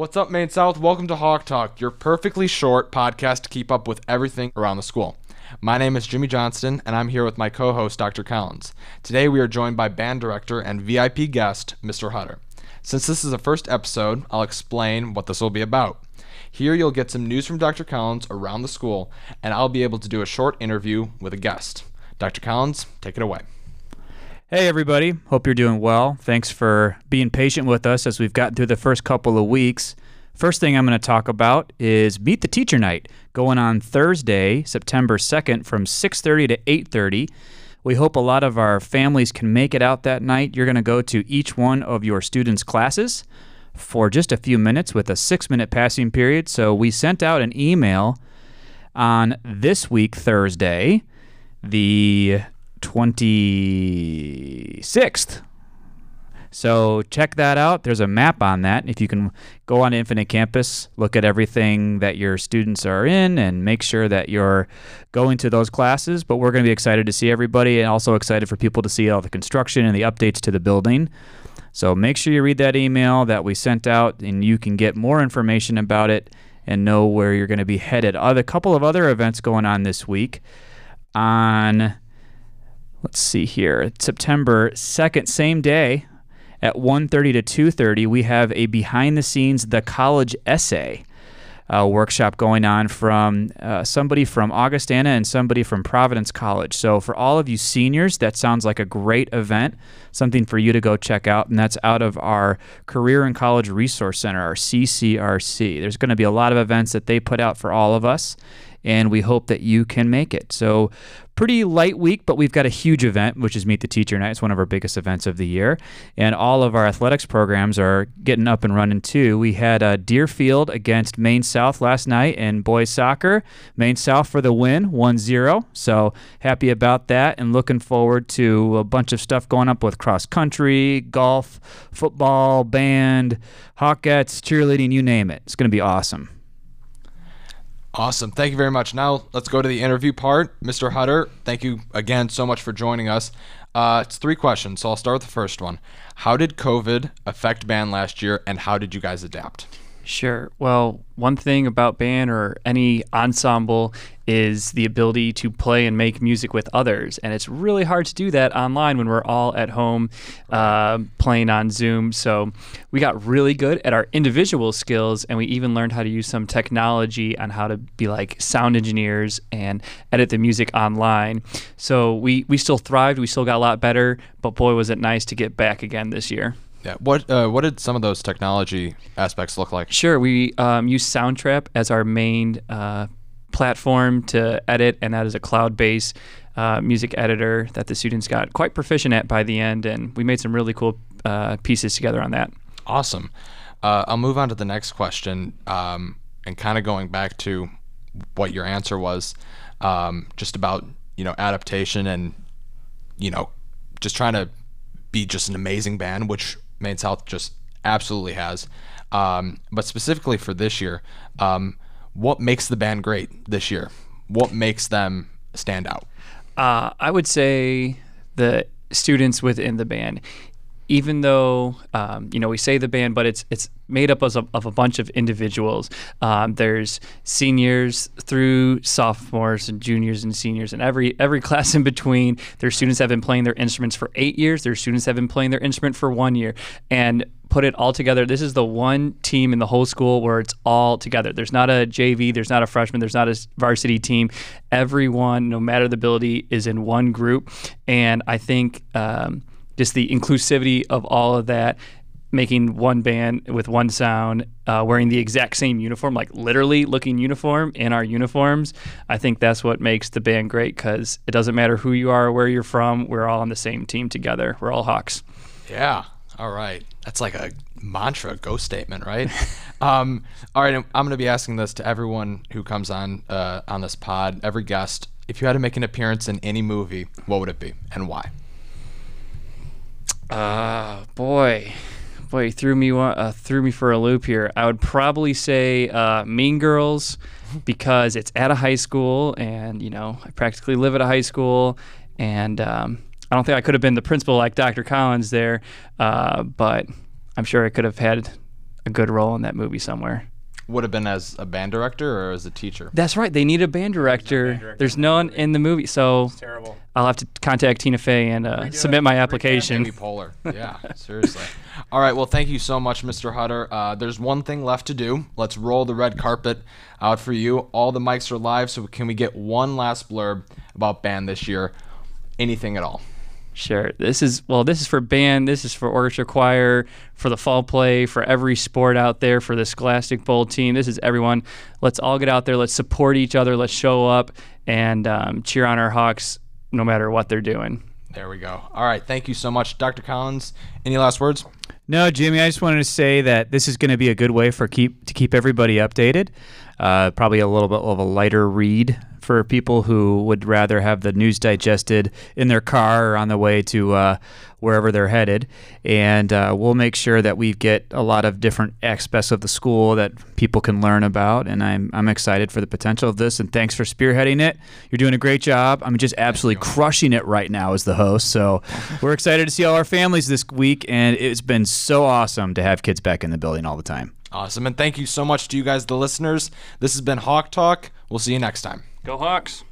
What's up, Maine South? Welcome to Hawk Talk, your perfectly short podcast to keep up with everything around the school. My name is Jimmy Johnston, and I'm here with my co host, Dr. Collins. Today, we are joined by band director and VIP guest, Mr. Hutter. Since this is the first episode, I'll explain what this will be about. Here, you'll get some news from Dr. Collins around the school, and I'll be able to do a short interview with a guest. Dr. Collins, take it away. Hey, everybody. Hope you're doing well. Thanks for being patient with us as we've gotten through the first couple of weeks. First thing I'm going to talk about is Meet the Teacher Night going on Thursday, September 2nd from 6:30 to 8:30. We hope a lot of our families can make it out that night. You're going to go to each one of your students' classes for just a few minutes with a 6-minute passing period. So we sent out an email on this week Thursday, the 26th. So check that out. There's a map on that. If you can go on Infinite Campus, look at everything that your students are in and make sure that you're going to those classes. But we're going to be excited to see everybody and also excited for people to see all the construction and the updates to the building. So make sure you read that email that we sent out and you can get more information about it and know where you're going to be headed. Other couple of other events going on this week on let's see here. September 2nd same day at 1.30 to 2.30 we have a behind the scenes the college essay uh, workshop going on from uh, somebody from augustana and somebody from providence college. So for all of you seniors that sounds like a great event something for you to go check out and that's out of our career and college resource center our ccrc there's going to be a lot of events that they put out for all of us and we hope that you can make it. So, pretty light week, but we've got a huge event, which is Meet the Teacher Night. It's one of our biggest events of the year, and all of our athletics programs are getting up and running too. We had uh, Deerfield against Maine South last night in boys soccer. Maine South for the win, 1-0. So happy about that, and looking forward to a bunch of stuff going up with cross country, golf, football, band, Hawkettes, cheerleading, you name it. It's going to be awesome. Awesome. Thank you very much. Now let's go to the interview part. Mr. Hutter, thank you again so much for joining us. Uh, it's three questions, so I'll start with the first one. How did COVID affect band last year, and how did you guys adapt? Sure. Well, one thing about band or any ensemble is the ability to play and make music with others. And it's really hard to do that online when we're all at home uh, playing on Zoom. So we got really good at our individual skills, and we even learned how to use some technology on how to be like sound engineers and edit the music online. So we, we still thrived, we still got a lot better, but boy, was it nice to get back again this year. Yeah. What uh, What did some of those technology aspects look like? Sure. We um, use Soundtrap as our main uh, platform to edit, and that is a cloud-based uh, music editor that the students got quite proficient at by the end, and we made some really cool uh, pieces together on that. Awesome. Uh, I'll move on to the next question, um, and kind of going back to what your answer was, um, just about you know adaptation and you know just trying to be just an amazing band, which Maine South just absolutely has. Um, but specifically for this year, um, what makes the band great this year? What makes them stand out? Uh, I would say the students within the band. Even though um, you know we say the band, but it's it's made up of of a bunch of individuals. Um, there's seniors through sophomores and juniors and seniors, and every every class in between. Their students have been playing their instruments for eight years. Their students have been playing their instrument for one year, and put it all together. This is the one team in the whole school where it's all together. There's not a JV, there's not a freshman, there's not a varsity team. Everyone, no matter the ability, is in one group. And I think um, just the inclusivity of all of that, making one band with one sound, uh, wearing the exact same uniform, like literally looking uniform in our uniforms. I think that's what makes the band great because it doesn't matter who you are or where you're from. We're all on the same team together. We're all Hawks. Yeah. All right. That's like a mantra, ghost statement, right? um, all right. I'm going to be asking this to everyone who comes on uh, on this pod, every guest. If you had to make an appearance in any movie, what would it be and why? Uh, boy, boy, you threw me uh, threw me for a loop here. I would probably say uh, Mean Girls because it's at a high school, and you know I practically live at a high school, and um, I don't think I could have been the principal like Dr. Collins there, uh, but I'm sure I could have had a good role in that movie somewhere. Would have been as a band director or as a teacher? That's right. They need a band director. director There's in that none movie. in the movie, so Terrible. I'll have to contact Tina Fey and uh, submit my application. Maybe polar. Yeah, seriously. All right. Well, thank you so much, Mr. Hutter. Uh, there's one thing left to do. Let's roll the red carpet out for you. All the mics are live, so can we get one last blurb about band this year? Anything at all? Sure. This is well. This is for band. This is for orchestra choir, for the fall play, for every sport out there, for the Scholastic Bowl team. This is everyone. Let's all get out there. Let's support each other. Let's show up and um, cheer on our Hawks, no matter what they're doing. There we go. All right. Thank you so much, Dr. Collins. Any last words? No, Jimmy, I just wanted to say that this is going to be a good way for keep to keep everybody updated. Uh, probably a little bit of a lighter read for people who would rather have the news digested in their car or on the way to uh, wherever they're headed. And uh, we'll make sure that we get a lot of different aspects of the school that people can learn about. And I'm, I'm excited for the potential of this. And thanks for spearheading it. You're doing a great job. I'm just absolutely crushing it right now as the host. So we're excited to see all our families this week. And it's been so awesome to have kids back in the building all the time. Awesome. And thank you so much to you guys, the listeners. This has been Hawk Talk. We'll see you next time. Go Hawks!